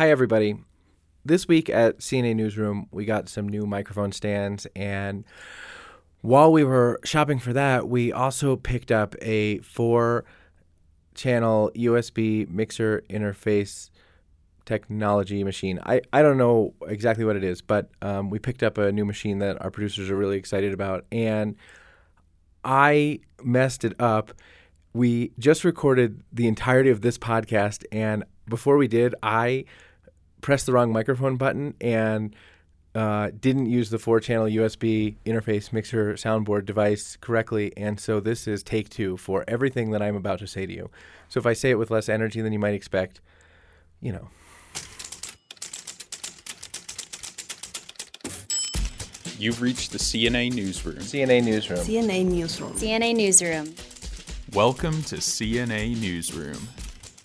Hi, everybody. This week at CNA Newsroom, we got some new microphone stands. And while we were shopping for that, we also picked up a four channel USB mixer interface technology machine. I, I don't know exactly what it is, but um, we picked up a new machine that our producers are really excited about. And I messed it up. We just recorded the entirety of this podcast, and before we did, I pressed the wrong microphone button and uh, didn't use the four channel USB interface mixer soundboard device correctly. And so this is take two for everything that I'm about to say to you. So if I say it with less energy than you might expect, you know. You've reached the CNA Newsroom. CNA Newsroom. CNA Newsroom. CNA Newsroom. Welcome to CNA Newsroom.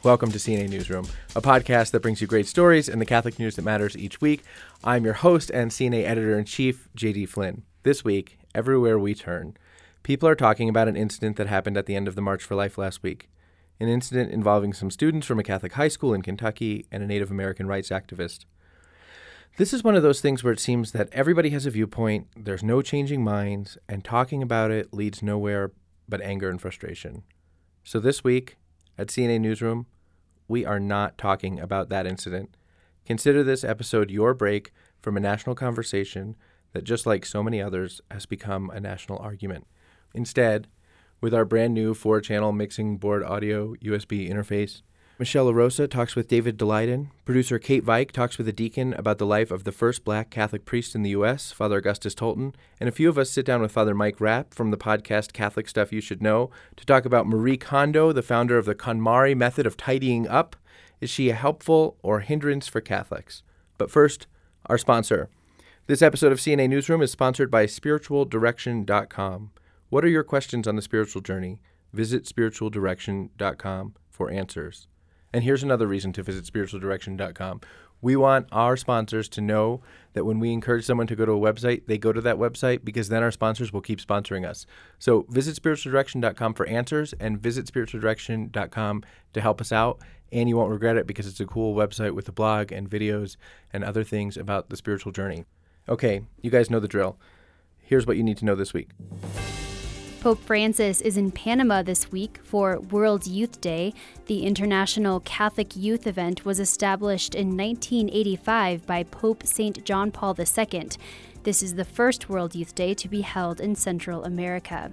Welcome to CNA Newsroom, a podcast that brings you great stories and the Catholic news that matters each week. I'm your host and CNA editor in chief, JD Flynn. This week, everywhere we turn, people are talking about an incident that happened at the end of the March for Life last week. An incident involving some students from a Catholic high school in Kentucky and a Native American rights activist. This is one of those things where it seems that everybody has a viewpoint, there's no changing minds, and talking about it leads nowhere but anger and frustration. So this week at CNA Newsroom, we are not talking about that incident. Consider this episode your break from a national conversation that, just like so many others, has become a national argument. Instead, with our brand new four channel mixing board audio USB interface, Michelle LaRosa talks with David Daleiden. Producer Kate Veik talks with a deacon about the life of the first black Catholic priest in the U.S., Father Augustus Tolton. And a few of us sit down with Father Mike Rapp from the podcast Catholic Stuff You Should Know to talk about Marie Kondo, the founder of the KonMari method of tidying up. Is she a helpful or hindrance for Catholics? But first, our sponsor. This episode of CNA Newsroom is sponsored by spiritualdirection.com. What are your questions on the spiritual journey? Visit spiritualdirection.com for answers. And here's another reason to visit spiritualdirection.com. We want our sponsors to know that when we encourage someone to go to a website, they go to that website because then our sponsors will keep sponsoring us. So visit spiritualdirection.com for answers and visit spiritualdirection.com to help us out. And you won't regret it because it's a cool website with a blog and videos and other things about the spiritual journey. Okay, you guys know the drill. Here's what you need to know this week. Pope Francis is in Panama this week for World Youth Day. The International Catholic Youth event was established in 1985 by Pope St. John Paul II. This is the first World Youth Day to be held in Central America.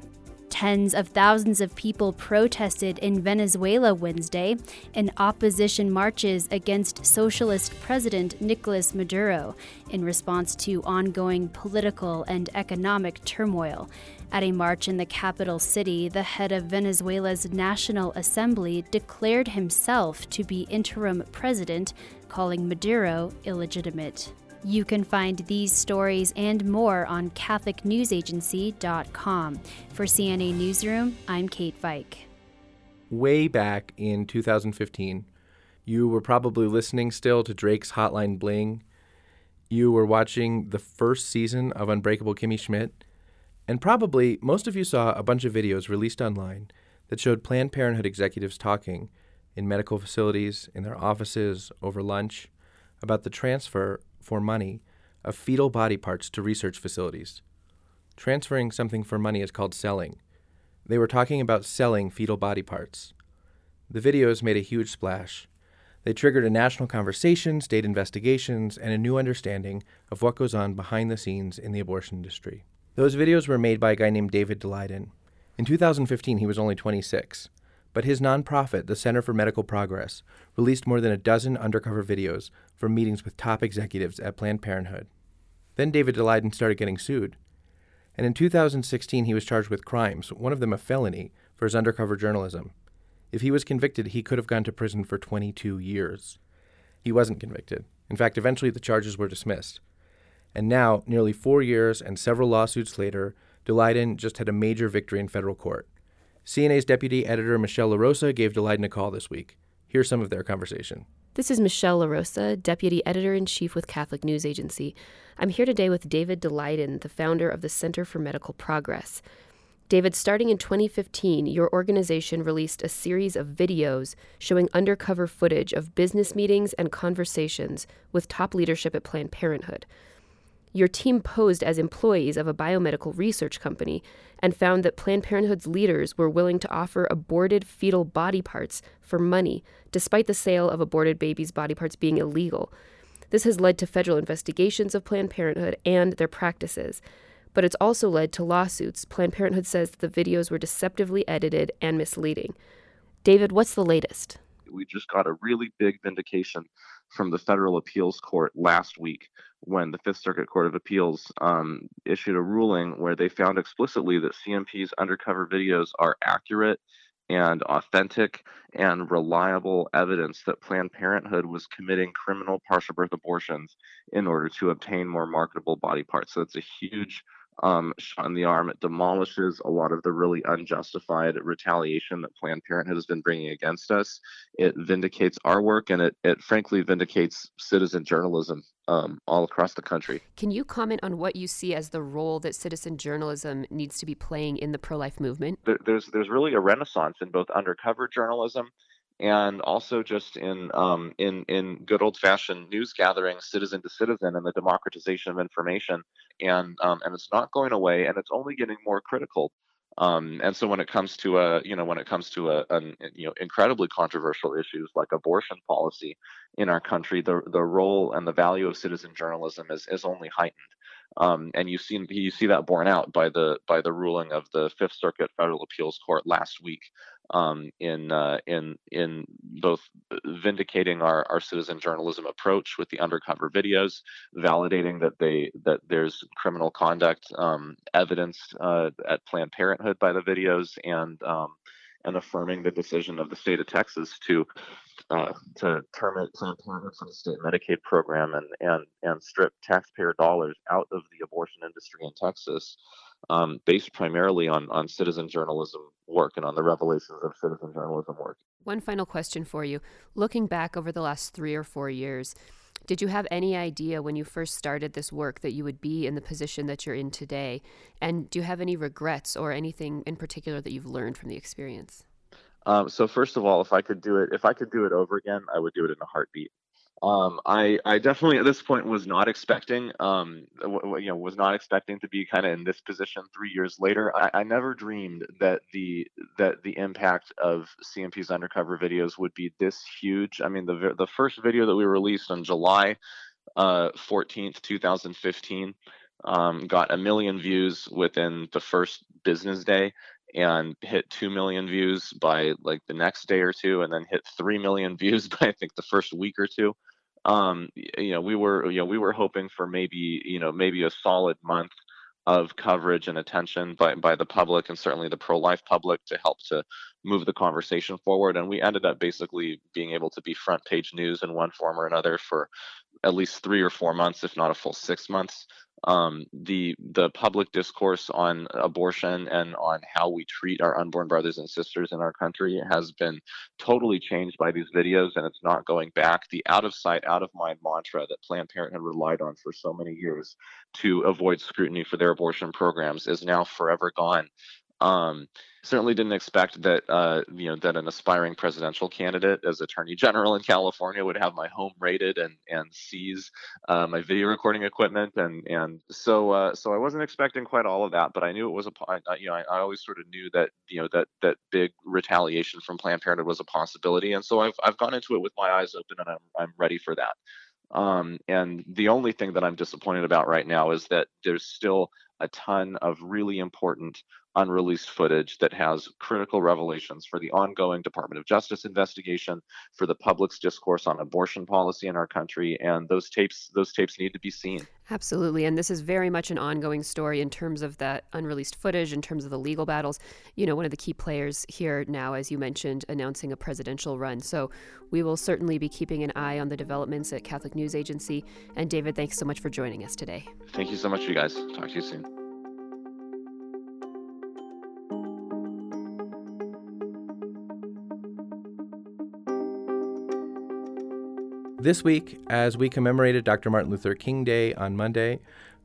Tens of thousands of people protested in Venezuela Wednesday in opposition marches against socialist President Nicolas Maduro in response to ongoing political and economic turmoil. At a march in the capital city, the head of Venezuela's National Assembly declared himself to be interim president, calling Maduro illegitimate. You can find these stories and more on CatholicNewsAgency.com. For CNA Newsroom, I'm Kate Veik. Way back in 2015, you were probably listening still to Drake's Hotline Bling. You were watching the first season of Unbreakable Kimmy Schmidt and probably most of you saw a bunch of videos released online that showed Planned Parenthood executives talking in medical facilities, in their offices, over lunch, about the transfer for money of fetal body parts to research facilities. Transferring something for money is called selling. They were talking about selling fetal body parts. The videos made a huge splash. They triggered a national conversation, state investigations, and a new understanding of what goes on behind the scenes in the abortion industry. Those videos were made by a guy named David Daleiden. In 2015, he was only 26, but his nonprofit, the Center for Medical Progress, released more than a dozen undercover videos from meetings with top executives at Planned Parenthood. Then David Daleiden started getting sued. And in 2016, he was charged with crimes, one of them a felony, for his undercover journalism. If he was convicted, he could have gone to prison for 22 years. He wasn't convicted. In fact, eventually the charges were dismissed. And now, nearly four years and several lawsuits later, Daleiden just had a major victory in federal court. CNA's deputy editor Michelle LaRosa gave Daleiden a call this week. Here's some of their conversation. This is Michelle LaRosa, deputy editor in chief with Catholic News Agency. I'm here today with David Daleiden, the founder of the Center for Medical Progress. David, starting in 2015, your organization released a series of videos showing undercover footage of business meetings and conversations with top leadership at Planned Parenthood. Your team posed as employees of a biomedical research company and found that Planned Parenthood's leaders were willing to offer aborted fetal body parts for money, despite the sale of aborted babies' body parts being illegal. This has led to federal investigations of Planned Parenthood and their practices but it's also led to lawsuits. Planned Parenthood says the videos were deceptively edited and misleading. David, what's the latest? We just got a really big vindication from the federal appeals court last week when the Fifth Circuit Court of Appeals um, issued a ruling where they found explicitly that CMP's undercover videos are accurate and authentic and reliable evidence that Planned Parenthood was committing criminal partial birth abortions in order to obtain more marketable body parts. So it's a huge um, shot in the arm. It demolishes a lot of the really unjustified retaliation that Planned Parenthood has been bringing against us. It vindicates our work and it, it frankly vindicates citizen journalism um, all across the country. Can you comment on what you see as the role that citizen journalism needs to be playing in the pro life movement? There, there's, there's really a renaissance in both undercover journalism and also just in um, in in good old fashioned news gathering, citizen to citizen, and the democratization of information. And um, and it's not going away, and it's only getting more critical. Um, and so when it comes to a you know when it comes to a, an you know incredibly controversial issues like abortion policy in our country, the the role and the value of citizen journalism is is only heightened. Um, and you see you see that borne out by the by the ruling of the Fifth Circuit Federal Appeals Court last week um, in uh, in in both vindicating our, our citizen journalism approach with the undercover videos, validating that they that there's criminal conduct um, evidenced uh, at Planned Parenthood by the videos, and um, and affirming the decision of the state of Texas to uh, to terminate Planned Parenthood from the state Medicaid program and and and strip taxpayer dollars out of the abortion industry in Texas, um, based primarily on on citizen journalism work and on the revelations of citizen journalism work. One final question for you: Looking back over the last three or four years. Did you have any idea when you first started this work that you would be in the position that you're in today? And do you have any regrets or anything in particular that you've learned from the experience? Um, so first of all, if I could do it, if I could do it over again, I would do it in a heartbeat. Um, I, I definitely at this point was not expecting, um, w- you know, was not expecting to be kind of in this position three years later. I, I, never dreamed that the that the impact of CMP's undercover videos would be this huge. I mean, the the first video that we released on July uh, 14th, 2015, um, got a million views within the first business day and hit 2 million views by like the next day or two and then hit 3 million views by i think the first week or two um you know we were you know we were hoping for maybe you know maybe a solid month of coverage and attention by by the public and certainly the pro-life public to help to move the conversation forward and we ended up basically being able to be front page news in one form or another for at least 3 or 4 months if not a full 6 months um, the the public discourse on abortion and on how we treat our unborn brothers and sisters in our country has been totally changed by these videos, and it's not going back. The out of sight, out of mind mantra that Planned Parenthood relied on for so many years to avoid scrutiny for their abortion programs is now forever gone. Um, certainly didn't expect that uh, you know that an aspiring presidential candidate as attorney general in California would have my home raided and and seize uh, my video recording equipment and and so uh, so I wasn't expecting quite all of that, but I knew it was a you know I, I, always sort of knew that you know that that big retaliation from Planned Parenthood was a possibility, and so I've I've gone into it with my eyes open and I'm I'm ready for that. Um, and the only thing that I'm disappointed about right now is that there's still a ton of really important unreleased footage that has critical revelations for the ongoing Department of Justice investigation, for the public's discourse on abortion policy in our country, and those tapes those tapes need to be seen. Absolutely, and this is very much an ongoing story in terms of that unreleased footage, in terms of the legal battles. You know, one of the key players here now, as you mentioned, announcing a presidential run. So we will certainly be keeping an eye on the developments at Catholic News Agency. And David, thanks so much for joining us today. Thank you so much, you guys. Talk to you soon. This week, as we commemorated Dr. Martin Luther King Day on Monday,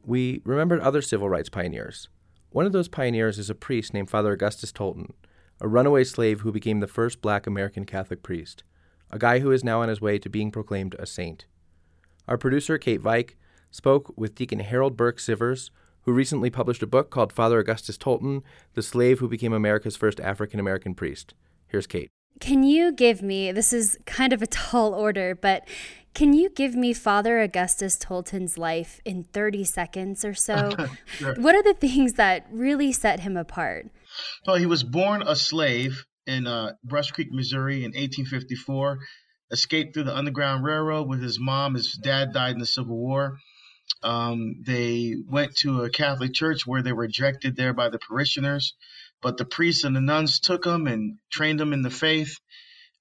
we remembered other civil rights pioneers. One of those pioneers is a priest named Father Augustus Tolton, a runaway slave who became the first black American Catholic priest, a guy who is now on his way to being proclaimed a saint. Our producer, Kate Veik, spoke with Deacon Harold Burke Sivers, who recently published a book called Father Augustus Tolton, The Slave Who Became America's First African American Priest. Here's Kate. Can you give me, this is kind of a tall order, but can you give me Father Augustus Tolton's life in 30 seconds or so? sure. What are the things that really set him apart? Well, he was born a slave in uh, Brush Creek, Missouri in 1854, escaped through the Underground Railroad with his mom. His dad died in the Civil War. Um, they went to a Catholic church where they were rejected there by the parishioners, but the priests and the nuns took him and trained him in the faith.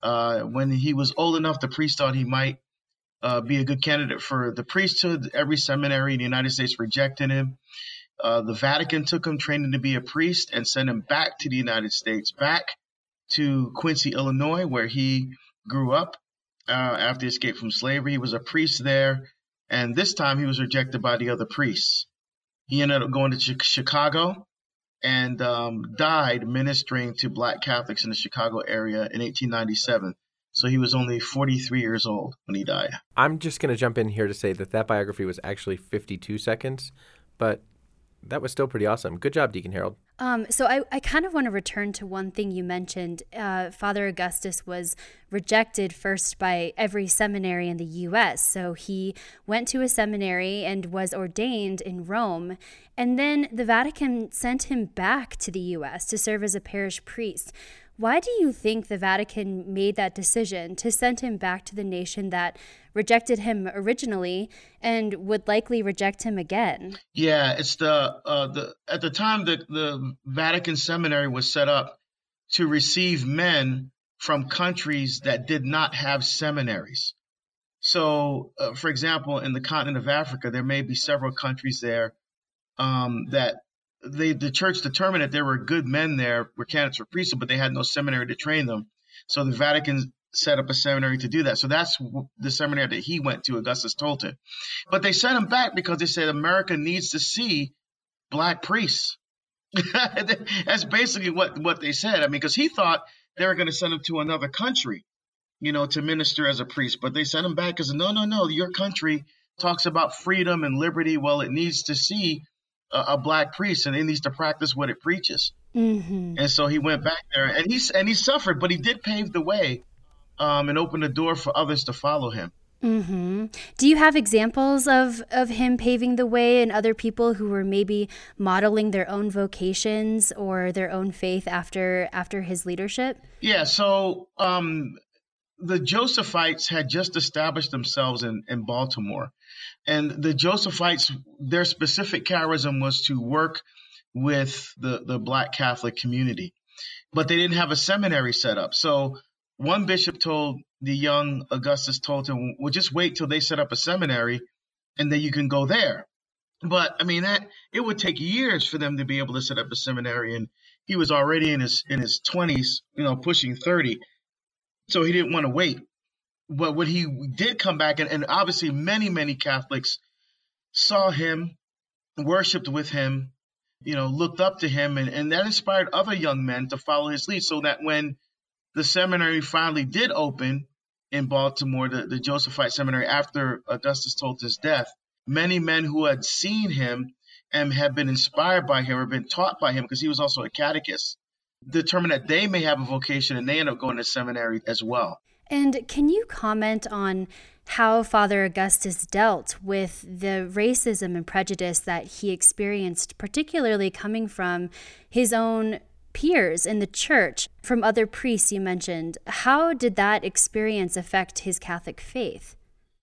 Uh, when he was old enough, the priest thought he might uh, be a good candidate for the priesthood. Every seminary in the United States rejected him. Uh, the Vatican took him, trained him to be a priest, and sent him back to the United States, back to Quincy, Illinois, where he grew up uh, after he escaped from slavery. He was a priest there and this time he was rejected by the other priests. He ended up going to Chicago and um, died ministering to black Catholics in the Chicago area in 1897. So he was only 43 years old when he died. I'm just going to jump in here to say that that biography was actually 52 seconds, but that was still pretty awesome. Good job, Deacon Harold. Um, so I, I kind of want to return to one thing you mentioned. Uh, Father Augustus was rejected first by every seminary in the U.S. So he went to a seminary and was ordained in Rome. And then the Vatican sent him back to the U.S. to serve as a parish priest. Why do you think the Vatican made that decision to send him back to the nation that rejected him originally and would likely reject him again? Yeah, it's the uh, the at the time the the Vatican seminary was set up to receive men from countries that did not have seminaries. So, uh, for example, in the continent of Africa, there may be several countries there um, that they, the church determined that there were good men there, were candidates for priesthood, but they had no seminary to train them. So the Vatican set up a seminary to do that. So that's the seminary that he went to, Augustus Tolton. But they sent him back because they said America needs to see black priests. that's basically what, what they said. I mean, because he thought they were going to send him to another country, you know, to minister as a priest. But they sent him back because no, no, no, your country talks about freedom and liberty. Well, it needs to see a, a black priest and it needs to practice what it preaches. Mm-hmm. And so he went back there and he and he suffered, but he did pave the way um, and open the door for others to follow him. Mm-hmm. Do you have examples of, of him paving the way and other people who were maybe modeling their own vocations or their own faith after after his leadership? Yeah, so um, the Josephites had just established themselves in, in Baltimore. And the Josephites, their specific charism was to work with the, the Black Catholic community, but they didn't have a seminary set up. So one bishop told the young Augustus Tolton, well, just wait till they set up a seminary and then you can go there. But I mean that it would take years for them to be able to set up a seminary and he was already in his in his 20s, you know, pushing 30. So he didn't want to wait but when he did come back, and, and obviously many, many Catholics saw him, worshipped with him, you know, looked up to him, and, and that inspired other young men to follow his lead. So that when the seminary finally did open in Baltimore, the, the Josephite Seminary, after Augustus Tolton's death, many men who had seen him and had been inspired by him or been taught by him, because he was also a catechist, determined that they may have a vocation and they end up going to seminary as well. And can you comment on how Father Augustus dealt with the racism and prejudice that he experienced, particularly coming from his own peers in the church, from other priests you mentioned? How did that experience affect his Catholic faith?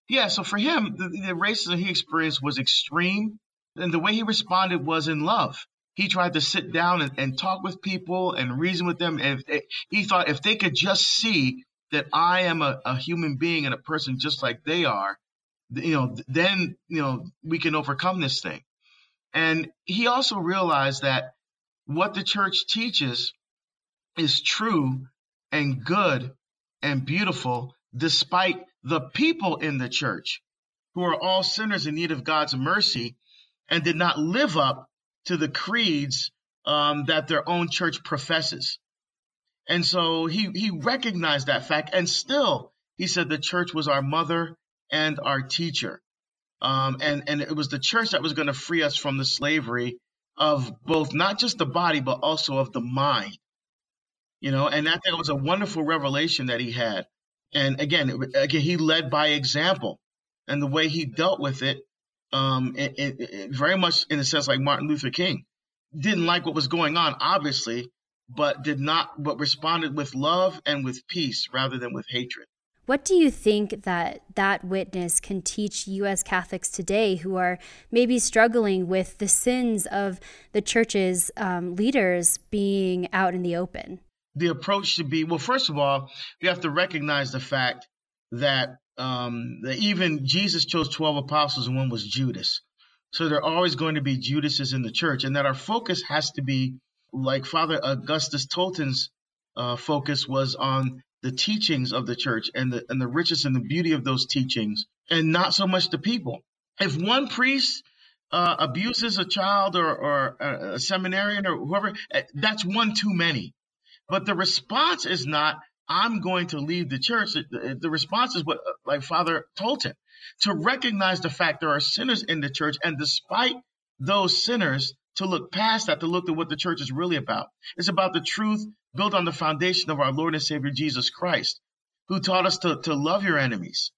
Yeah, so for him, the, the racism he experienced was extreme, and the way he responded was in love he tried to sit down and, and, talk with people and reason with them. And if, he thought if they could just see that I am a, a human being and a person just like they are, you know, then, you know, we can overcome this thing. And he also realized that what the church teaches is true and good and beautiful despite the people in the church who are all sinners in need of God's mercy and did not live up to the creeds um, that their own church professes. And so he, he recognized that fact. And still, he said the church was our mother and our teacher. Um, and, and it was the church that was going to free us from the slavery of both not just the body, but also of the mind. You know, and that, that was a wonderful revelation that he had. And again, again, he led by example, and the way he dealt with it, um, it, it, it very much in a sense like Martin Luther King, didn't like what was going on, obviously, but did not, but responded with love and with peace rather than with hatred. What do you think that that witness can teach U.S. Catholics today who are maybe struggling with the sins of the church's um, leaders being out in the open? The approach should be well, first of all, we have to recognize the fact that, um, that even Jesus chose 12 apostles and one was Judas. So there are always going to be Judases in the church, and that our focus has to be like Father Augustus Tolton's uh, focus was on the teachings of the church and the and the richness and the beauty of those teachings, and not so much the people. If one priest uh, abuses a child or, or a seminarian or whoever, eh, that's one too many. But the response is not, I'm going to leave the church. The, the response is what, like Father Tolton, to recognize the fact there are sinners in the church, and despite those sinners, to look past that, to look at what the church is really about. It's about the truth built on the foundation of our Lord and Savior Jesus Christ, who taught us to, to love your enemies,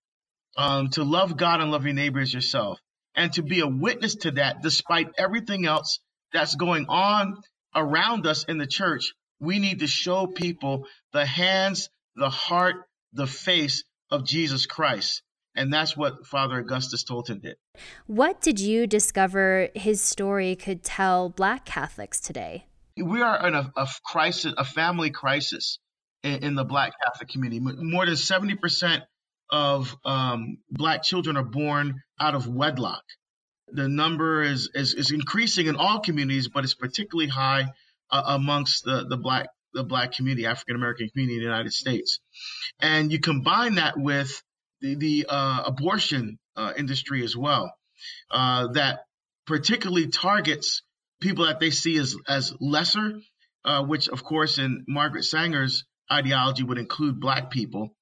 um, to love God and love your neighbor as yourself, and to be a witness to that despite everything else that's going on around us in the church. We need to show people the hands, the heart, the face of Jesus Christ. And that's what Father Augustus Tolton did. What did you discover his story could tell Black Catholics today? We are in a, a crisis, a family crisis in, in, the Black Catholic community. More than 70% of um, Black children are born out of wedlock. The number is, is, is increasing in all communities, but it's particularly high uh, amongst the, the Black the Black community, African American community in the United States. And you combine that with the, the uh, abortion uh, industry as well, uh, that particularly targets people that they see as, as lesser, uh, which, of course, in Margaret Sanger's ideology would include black people.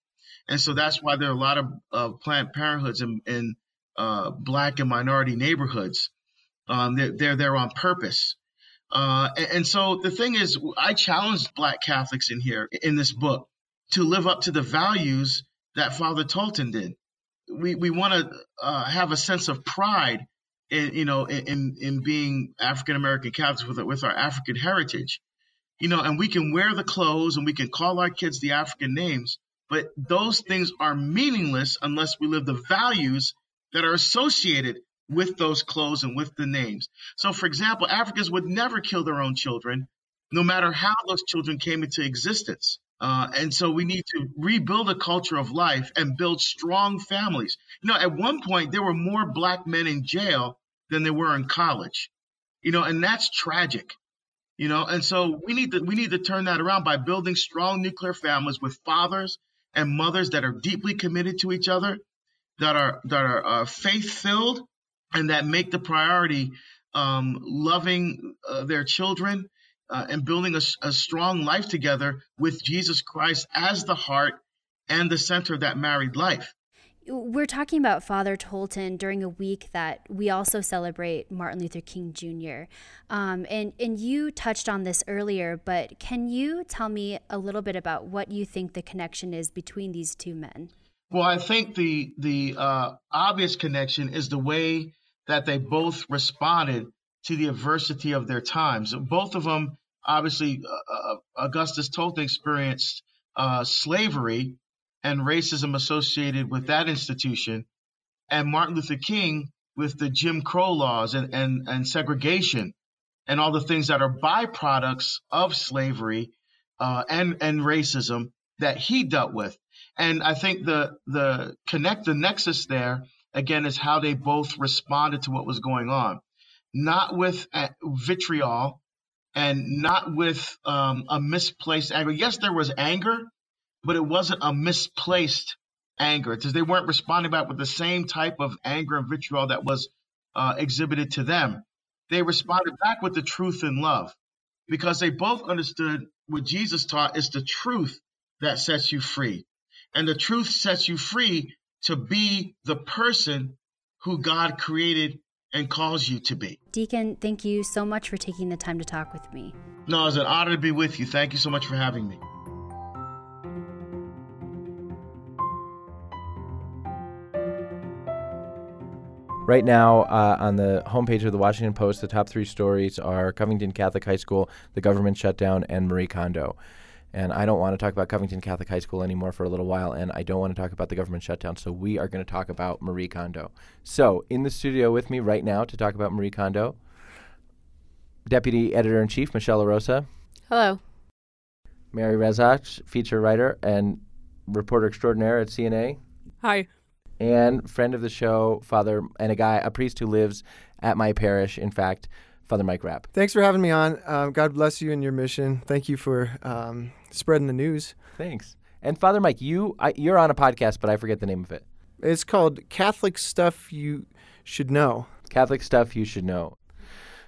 And so that's why there are a lot of Planned Parenthoods in, in uh, black and minority neighborhoods. Um, they're, they're there on purpose. Uh, and, and, so the thing is, I challenged black Catholics in here in this book to live up to the values that Father Tolton did. We we want to uh, have a sense of pride in you know in in being African American Catholics with with our African heritage, you know, and we can wear the clothes and we can call our kids the African names, but those things are meaningless unless we live the values that are associated with those clothes and with the names. So, for example, Africans would never kill their own children, no matter how those children came into existence. Uh, and so we need to rebuild a culture of life and build strong families. You know, at one point, there were more black men in jail than there were in college, you know, and that's tragic. You know, and so we need to we need to turn that around by building strong nuclear families with fathers and mothers that are deeply committed to each other, that are that are uh, faith filled, and that make the priority um, loving uh, their children uh, and building a, a strong life together with Jesus Christ as the heart and the center of that married life. We're talking about Father Tolton during a week that we also celebrate Martin Luther King Jr. Um, and and you touched on this earlier, but can you tell me a little bit about what you think the connection is between these two men? Well, I think the the uh, obvious connection is the way that they both responded to the adversity of their times. Both of them, obviously, uh, uh, Augustus Tolton experienced uh, slavery and racism associated with that institution, and Martin Luther King with the Jim Crow laws and, and, and segregation and all the things that are byproducts of slavery uh, and, and racism that he dealt with. And I think the the connect the nexus there again is how they both responded to what was going on not with uh, vitriol and not with um, a misplaced anger. Yes, there was anger, but it wasn't a misplaced anger because they weren't responding back with the same type of anger and vitriol that was uh, exhibited to them. They responded back with the truth and love. because they both understood what Jesus taught is the truth that sets you free. And the truth sets you free to be the person who God created and calls you to be. Deacon, thank you so much for taking the time to talk with me. No, it's an honor to be with you. Thank you so much for having me. Right now, uh, on the homepage of the Washington Post, the top three stories are Covington Catholic High School, the government shutdown, and Marie Kondo. And I don't want to talk about Covington Catholic High School anymore for a little while, and I don't want to talk about the government shutdown. So we are going to talk about Marie Kondo. So in the studio with me right now to talk about Marie Kondo, Deputy Editor in Chief Michelle LaRosa, Hello. Mary Rezach, feature writer and reporter extraordinaire at CNA, Hi. and friend of the show, Father, and a guy, a priest who lives at my parish, in fact, Father Mike Rapp. Thanks for having me on. Um, God bless you and your mission. Thank you for um, spreading the news. Thanks. And Father Mike, you I, you're on a podcast, but I forget the name of it. It's called Catholic Stuff You Should Know. Catholic stuff you should know.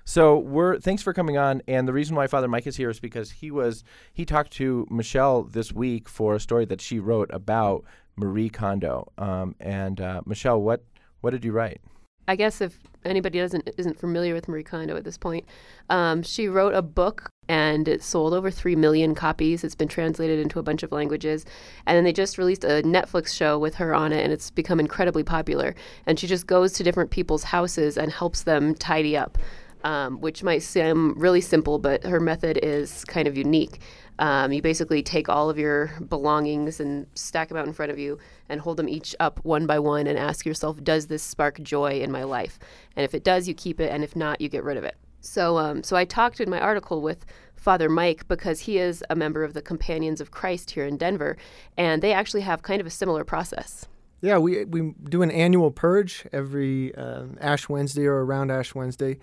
So we're thanks for coming on. And the reason why Father Mike is here is because he was he talked to Michelle this week for a story that she wrote about Marie Kondo. Um, and uh, Michelle, what what did you write? I guess if anybody doesn't isn't familiar with Marie Kondo at this point, um, she wrote a book and it sold over three million copies. It's been translated into a bunch of languages, and then they just released a Netflix show with her on it, and it's become incredibly popular. And she just goes to different people's houses and helps them tidy up. Um, which might seem really simple, but her method is kind of unique. Um, you basically take all of your belongings and stack them out in front of you and hold them each up one by one and ask yourself, does this spark joy in my life? And if it does, you keep it, and if not, you get rid of it. So, um, so I talked in my article with Father Mike because he is a member of the Companions of Christ here in Denver, and they actually have kind of a similar process. Yeah, we, we do an annual purge every um, Ash Wednesday or around Ash Wednesday.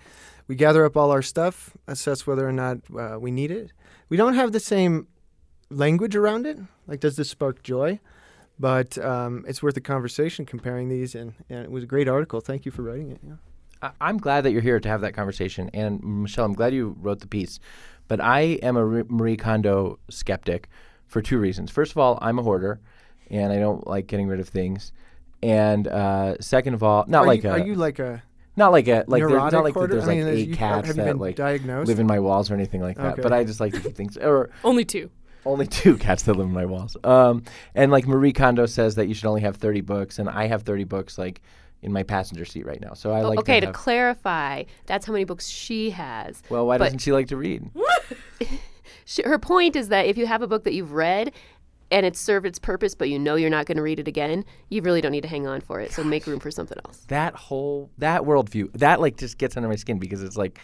We gather up all our stuff, assess whether or not uh, we need it. We don't have the same language around it, like, does this spark joy? But um, it's worth a conversation comparing these, and, and it was a great article. Thank you for writing it. Yeah. I- I'm glad that you're here to have that conversation. And Michelle, I'm glad you wrote the piece. But I am a Marie Kondo skeptic for two reasons. First of all, I'm a hoarder, and I don't like getting rid of things. And uh, second of all, not are like you, a, are you like a not like a like there's neurotic not like that hoarder? there's I mean, like is eight you- cats have you that been like diagnosed? live in my walls or anything like that. Okay. But I just like to keep things or Only two. only two cats that live in my walls. Um, and like Marie Kondo says that you should only have 30 books, and I have 30 books like in my passenger seat right now. So I like okay, to to have, clarify, that's how many books she has. well, why but- doesn't she like to read? She, her point is that if you have a book that you've read and it's served its purpose, but you know you're not going to read it again, you really don't need to hang on for it. So make room for something else. That whole that worldview that like just gets under my skin because it's like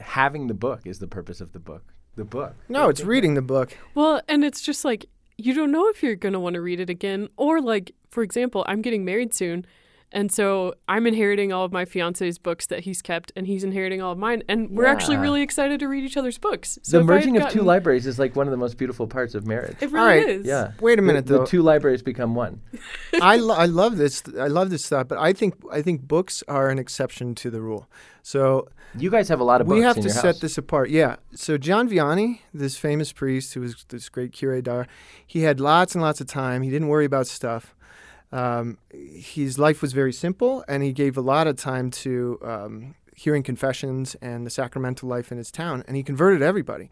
having the book is the purpose of the book. The book. no, it's reading the book. Well, and it's just like you don't know if you're going to want to read it again. Or, like, for example, I'm getting married soon. And so I'm inheriting all of my fiance's books that he's kept, and he's inheriting all of mine. And we're actually really excited to read each other's books. So the if I merging of two libraries is like one of the most beautiful parts of marriage. It really All right. is. Yeah. Wait a minute, the, though. The two libraries become one. I, lo- I love this. I love this stuff, but I think I think books are an exception to the rule. So You guys have a lot of books we have in to your set house. this apart. Yeah. So John Vianney, this famous priest who was this great Curé d'Ars, he had lots and lots of time. He didn't worry about stuff. Um, his life was very simple, and he gave a lot of time to um, hearing confessions and the sacramental life in his town, and he converted everybody.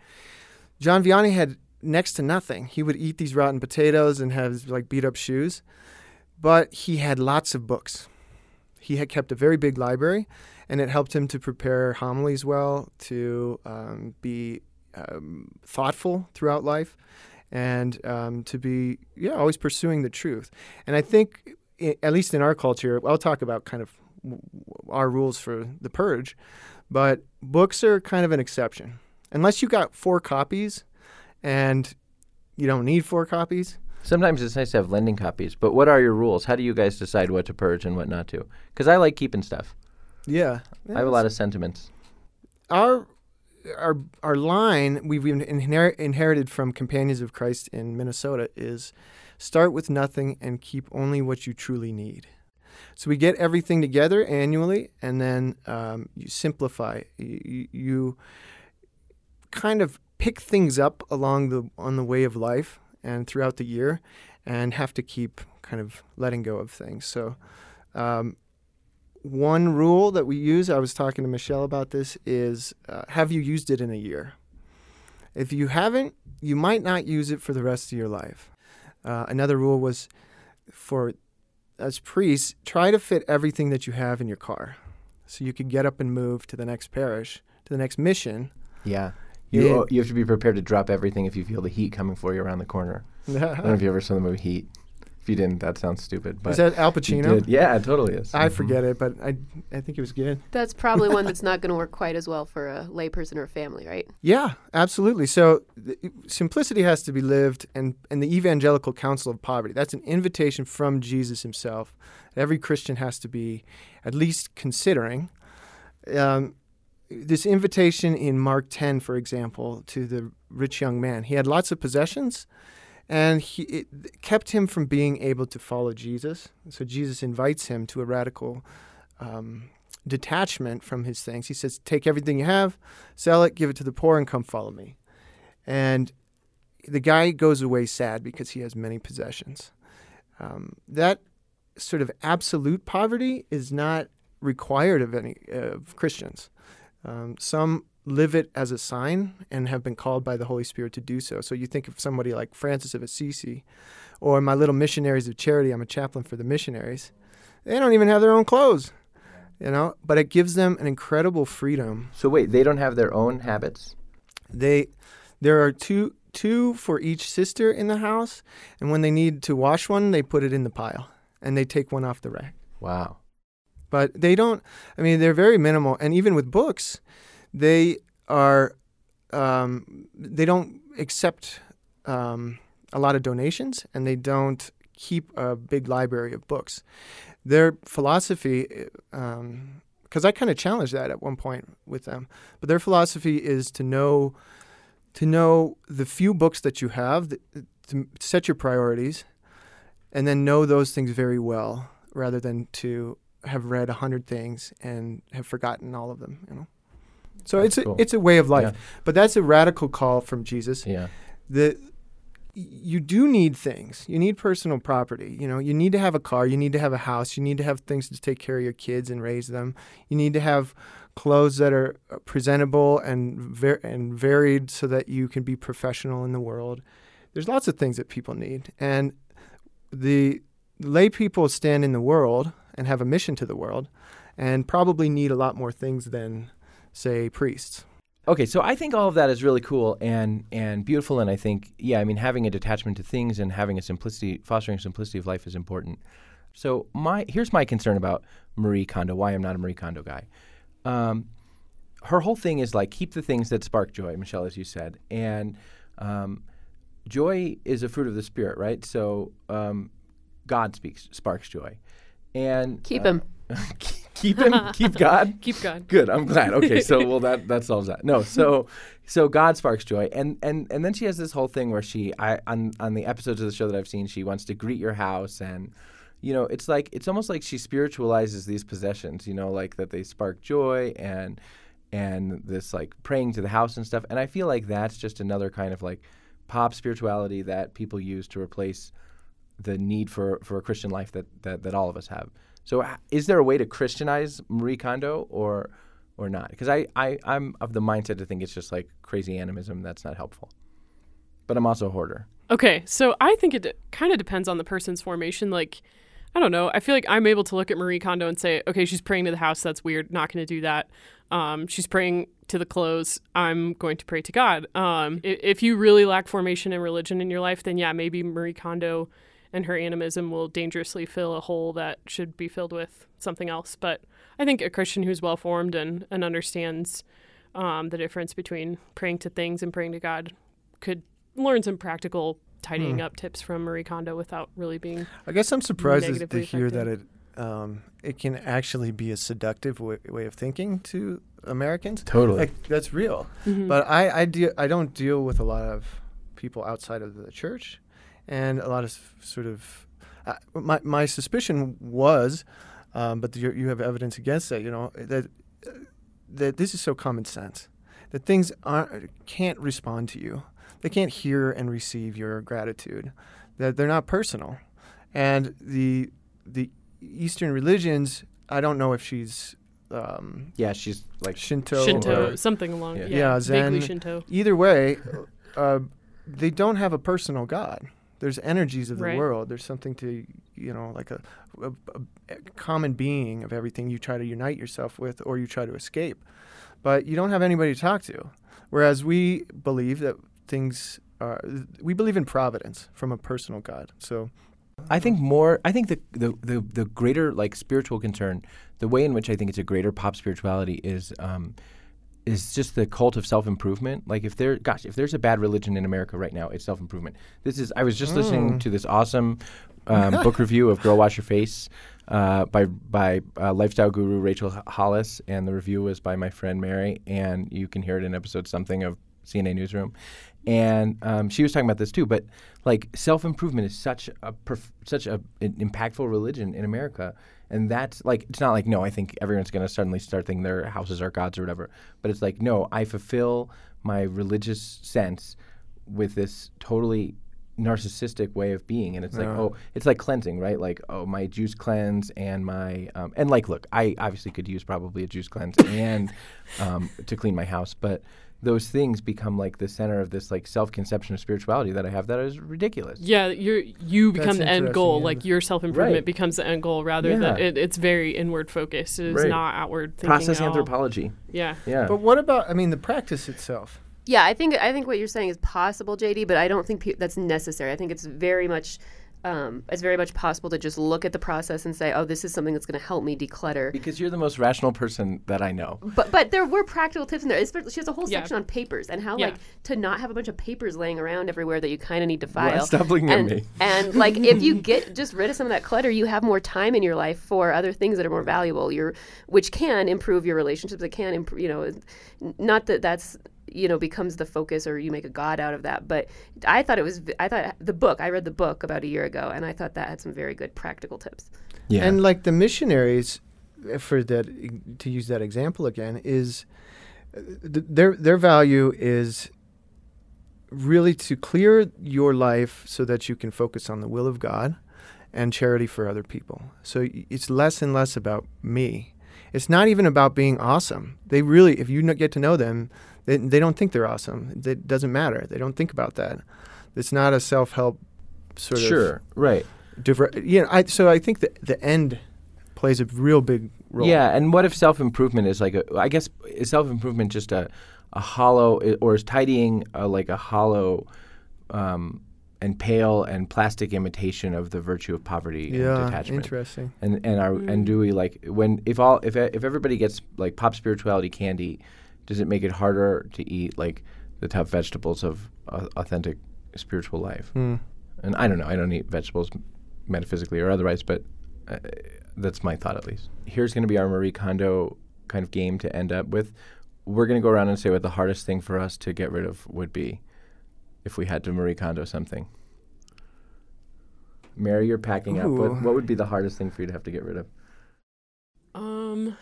John Vianney had next to nothing. He would eat these rotten potatoes and have like beat up shoes, but he had lots of books. He had kept a very big library, and it helped him to prepare homilies well, to um, be um, thoughtful throughout life, and um, to be yeah always pursuing the truth. And I think, i- at least in our culture, I'll talk about kind of our rules for the purge, but books are kind of an exception. Unless you got four copies, and you don't need four copies. Sometimes it's nice to have lending copies, but what are your rules? How do you guys decide what to purge and what not to? Because I like keeping stuff. Yeah, I have a lot of sentiments. our our our line we've inher- inherited from Companions of Christ in Minnesota is start with nothing and keep only what you truly need. So we get everything together annually, and then um, you simplify. You, you kind of pick things up along the on the way of life and throughout the year, and have to keep kind of letting go of things. So. Um, one rule that we use, I was talking to Michelle about this, is uh, have you used it in a year? If you haven't, you might not use it for the rest of your life. Uh, another rule was for as priests, try to fit everything that you have in your car so you can get up and move to the next parish, to the next mission. Yeah. You, oh, you have to be prepared to drop everything if you feel the heat coming for you around the corner. I don't know if you ever saw the movie Heat. If you didn't, that sounds stupid. But Is that Al Pacino? Yeah, it totally is. I Mhm. forget it, but I, I think it was good. That's probably one that's not going to work quite as well for a layperson or a family, right? Yeah, absolutely. So th- simplicity has to be lived, and, and the Evangelical Counsel of Poverty, that's an invitation from Jesus himself. Every Christian has to be at least considering. Um, this invitation in Mark 10, for example, to the rich young man, he had lots of possessions, and he, it kept him from being able to follow Jesus. So Jesus invites him to a radical um, detachment from his things. He says, Take everything you have, sell it, give it to the poor, and come follow me. And the guy goes away sad because he has many possessions. Um, that sort of absolute poverty is not required of any of Christians. Um, some live it as a sign and have been called by the Holy Spirit to do so. So you think of somebody like Francis of Assisi, or my little missionaries of charity. I'm a chaplain for the missionaries. They don't even have their own clothes, you know. But it gives them an incredible freedom So wait, they don't have their own habits. they there are two two for each sister in the house, and when they need to wash one, they put it in the pile and they take one off the rack. Wow. But they don't. I mean, they're very minimal, and even with books, they are um, they don't accept um, a lot of donations, and they don't keep a big library of books. Their philosophy. Um, because I kind of challenged that at one point with them. But their philosophy is to know to know the few books that you have, th- to set your priorities, and then know those things very well, rather than to have read a hundred things and have forgotten all of them. You know. So That's it's cool. a it's a way of life, Yeah. but that's a radical call from Jesus Yeah. the you do need things. You need personal property. You know, you need to have a car. You need to have a house. You need to have things to take care of your kids and raise them. You need to have clothes that are uh, presentable and ver- and varied so that you can be professional in the world. There's lots of things that people need, and the lay people stand in the world and have a mission to the world, and probably need a lot more things than, say, priests. Okay, so I think all of that is really cool and and beautiful, and I think yeah, I mean having a detachment to things and having a simplicity, fostering simplicity of life is important. So my here's my concern about Marie Kondo. Why I'm not a Marie Kondo guy. Um, her whole thing is like keep the things that spark joy, Michelle, as you said, and um, joy is a fruit of the spirit, right? So um, God speaks sparks joy, and Keep uh, him. Keep him, keep God. Keep going. Good. I'm glad. Okay, so well that that solves that. No, so so God sparks joy, and and and then she has this whole thing where she I on on the episodes of the show that I've seen, she wants to greet your house, and you know it's like it's almost like she spiritualizes these possessions, you know, like that they spark joy and and this like praying to the house and stuff, and I feel like that's just another kind of like pop spirituality that people use to replace the need for for a Christian life that that, that all of us have. So, is there a way to Christianize Marie Kondo, or or not? Because I, I I'm of the mindset to think it's just like crazy animism that's not helpful. But I'm also a hoarder. Okay, so I think it kind of depends on the person's formation. Like, I don't know. I feel like I'm able to look at Marie Kondo and say, okay, she's praying to the house. That's weird. Not going to do that. Um, she's praying to the clothes. I'm going to pray to God. Um, if you really lack formation and religion in your life, then yeah, maybe Marie Kondo and her animism will dangerously fill a hole that should be filled with something else. But I think a Christian who's well formed and, and understands um, the difference between praying to things and praying to God could learn some practical tidying up tips from Marie Kondo without really being. I guess I'm surprised to Negatively hear that it um, it can actually be a seductive way, way of thinking to Americans. Totally. Like that's real. Mhm. But I I, deal, I don't deal with a lot of people outside of the church, and a lot of sort of uh, my my suspicion was, um, but you, you have evidence against that. You know that uh, that this is so common sense. that things aren't, can't respond to you. They can't hear and receive your gratitude. That they're not personal. And the the Eastern religions, I don't know if she's um, Yeah, she's like Shinto. Shinto, or- something along. Yeah. Yeah, Yeah, vaguely Zen. Shinto. either way, uh, they don't have a personal God. There's energies of the Right. world. There's something to, you know, like a, a, a common being of everything you try to unite yourself with or you try to escape. But you don't have anybody to talk to. Whereas we believe that things are, we believe in providence from a personal God. So, I think more. I think the, the the the greater like spiritual concern, the way in which I think it's a greater pop spirituality is um, is just the cult of self improvement. Like if there, gosh, if there's a bad religion in America right now, it's self improvement. This is. I was just listening to this awesome um, book review of Girl Wash Your Face uh, by by uh, lifestyle guru Rachel Hollis, and the review was by my friend Mary, and you can hear it in episode something of CNA Newsroom, and um, she was talking about this too. But like self improvement is such a perf- such a, an impactful religion in America, and that's like it's not like no, I think everyone's going to suddenly start thinking their houses are gods or whatever. But it's like no, I fulfill my religious sense with this totally narcissistic way of being and it's like Yeah. oh it's like cleansing right like oh my juice cleanse and my um, and like look i obviously could use probably a juice cleanse and um, to clean my house but those things become like the center of this like self-conception of spirituality that i have that is ridiculous Yeah, you're you become That's the end goal. yeah. Like your self improvement Right. becomes the end goal rather than it, it's very inward focused. It is Right. not outward thinking. process at all. anthropology Yeah. yeah but what about, I mean, the practice itself? Yeah, I think I think what you're saying is possible, JD, but I don't think pe- that's necessary. I think it's very much um, it's very much possible to just look at the process and say, "Oh, this is something that's going to help me declutter." because you're the most rational person that i know But but there were practical tips in there. Especially, she has a whole Yeah. section on papers and how Yeah. like to not have a bunch of papers laying around everywhere that you kind of need to Well, file. stop looking at me. And like if you get just rid of some of that clutter, you have more time in your life for other things that are more valuable. Your which can improve your relationships. It can improve. You know, not that that's you know becomes the focus or you make a god out of that but i thought it was i thought the book i read the book about a year ago and i thought that had some very good practical tips yeah And like the missionaries, uh, for that to use that example again, is uh, th- their their value is really to clear your life so that you can focus on the will of God and charity for other people. So it's less and less about me. It's not even about being awesome. They really, if you get to know them, they, they don't think they're awesome. It doesn't matter. They don't think about that. It's not a self help sort of sure right diver- you know, I, so I think that the end plays a real big role. Yeah, and what if self improvement is like a? I guess is self improvement just a, a hollow, or is tidying a, like a hollow, um, and pale and plastic imitation of the virtue of poverty and Yeah, detachment? interesting. And and are and do we like when if all if if everybody gets like pop spirituality candy, does it make it harder to eat like the tough vegetables of uh, authentic spiritual life? Hmm. And I don't know. I don't eat vegetables metaphysically or otherwise, but uh, that's my thought at least. Here's going to be our Marie Kondo kind of game to end up with. We're going to go around and say what the hardest thing for us to get rid of would be if we had to Marie Kondo something. Mary, you're packing up. What, what would be the hardest thing for you to have to get rid of? Um,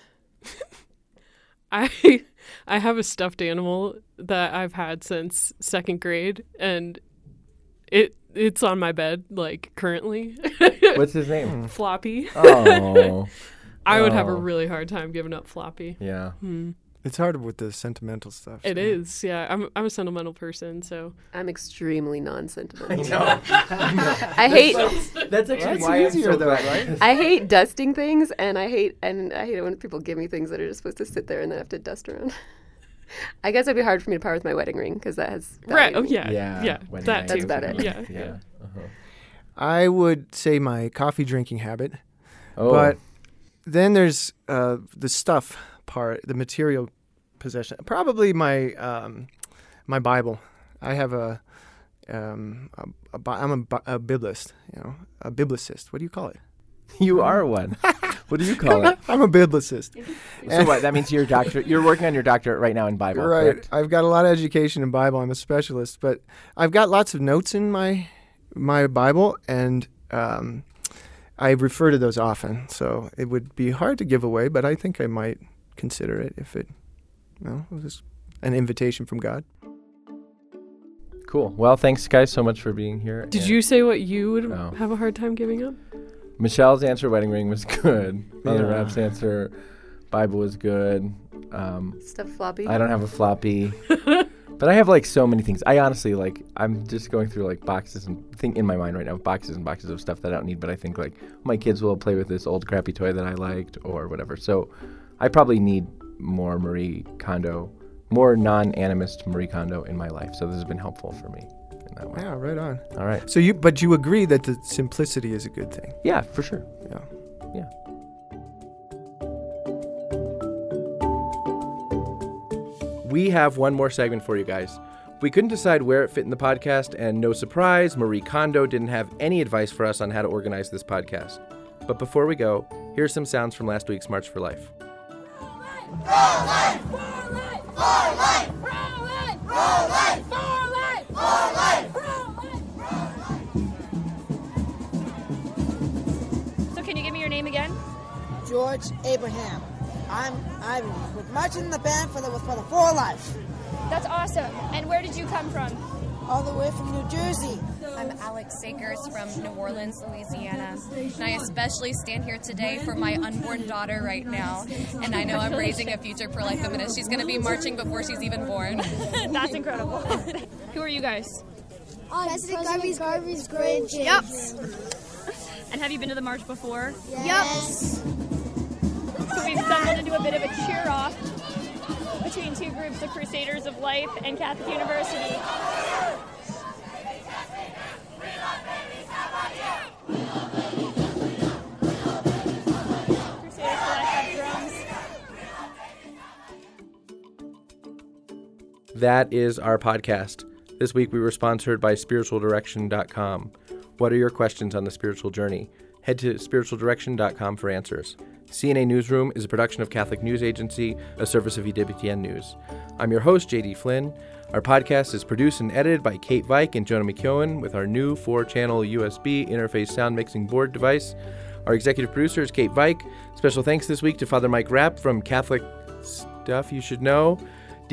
I I have a stuffed animal that I've had since second grade, and it it's on my bed like currently. What's his name? Floppy. oh, I would have a Oh. really hard time giving up Floppy. yeah. Hmm. It's hard with the sentimental stuff. It so. is, yeah. I'm I'm a sentimental person, so i'm extremely non-sentimental know. i hate That's actually That's why I'm easier so though, right? I hate dusting things, and I hate and I hate it when people give me things that are just supposed to sit there and then I have to dust around. I guess it'd be hard for me to part with my wedding ring because that has right. Oh yeah, Yeah, yeah. wedding That night too. That's about it. Yeah, Yeah. yeah. Uh-huh. I would say my coffee drinking habit, Oh, but then there's uh, the stuff part, the material possession. Probably my um, my Bible. I have a, um, a, a I'm a, a biblist, you know, a biblicist. What do you call it? you are one. what do you call it? I'm a biblicist. So what? That means you're a doctorate. You're working on your doctorate right now in Bible, right. correct? I've got a lot of education in Bible. I'm a specialist, but I've got lots of notes in my my Bible, and um, I refer to those often. So it would be hard to give away, but I think I might consider it if it, you know, was an invitation from God. Cool. Well, thanks guys so much for being here. Did And you say what you would Oh. have a hard time giving up? Michelle's answer, wedding ring, was good. Mother Yeah. Rapp's answer, Bible was good. Um, Stuff floppy. I don't have a floppy, but I have like so many things. I honestly like. I'm just going through like boxes and think in my mind right now, boxes and boxes of stuff that I don't need. But I think like my kids will play with this old crappy toy that I liked or whatever. So I probably need more Marie Kondo, more non-animist Marie Kondo in my life. So this has been helpful for me in that way. Yeah, right on. All right. So you, but you agree that the simplicity is a good thing. Yeah, for sure. Yeah. Yeah. We have one more segment for you guys. We couldn't decide where it fit in the podcast, and no surprise, Marie Kondo didn't have any advice for us on how to organize this podcast. But before we go, here's some sounds from last week's March for Life. So can you give me your name again? George Abraham. I'm I'm with marching in the band for the for the For Life, That's awesome. And where did you come from? all the way from New Jersey. I'm Alex Sakers from New Orleans, Louisiana. And I especially stand here today for my unborn daughter right now. And I know I'm raising a future pro life feminist. She's going to be marching before she's even born. That's incredible. Who are you guys? Um, President Garvey's Garvey's grandkids. Yep. And have you been to the march before? Yes. So we've stumbled into a bit of a cheer off between two groups, the Crusaders of Life and Catholic University. That is our podcast. This week we were sponsored by spiritualdirection.com. What are your questions on the spiritual journey? Head to spiritualdirection.com for answers. CNA Newsroom is a production of Catholic News Agency, a service of EWTN News. I'm your host, JD Flynn. Our podcast is produced and edited by Kate Veik and Jonah McKeown with our new four channel USB interface sound mixing board device. Our executive producer is Kate Veik. Special thanks this week to Father Mike Rapp from Catholic Stuff You Should Know,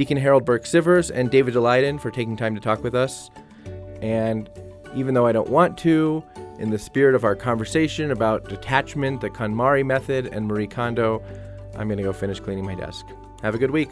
Deacon Harold Burke Sivers, and David Delyden for taking time to talk with us. And even though I don't want to, in the spirit of our conversation about detachment, the KonMari method, and Marie Kondo, I'm going to go finish cleaning my desk. Have a good week.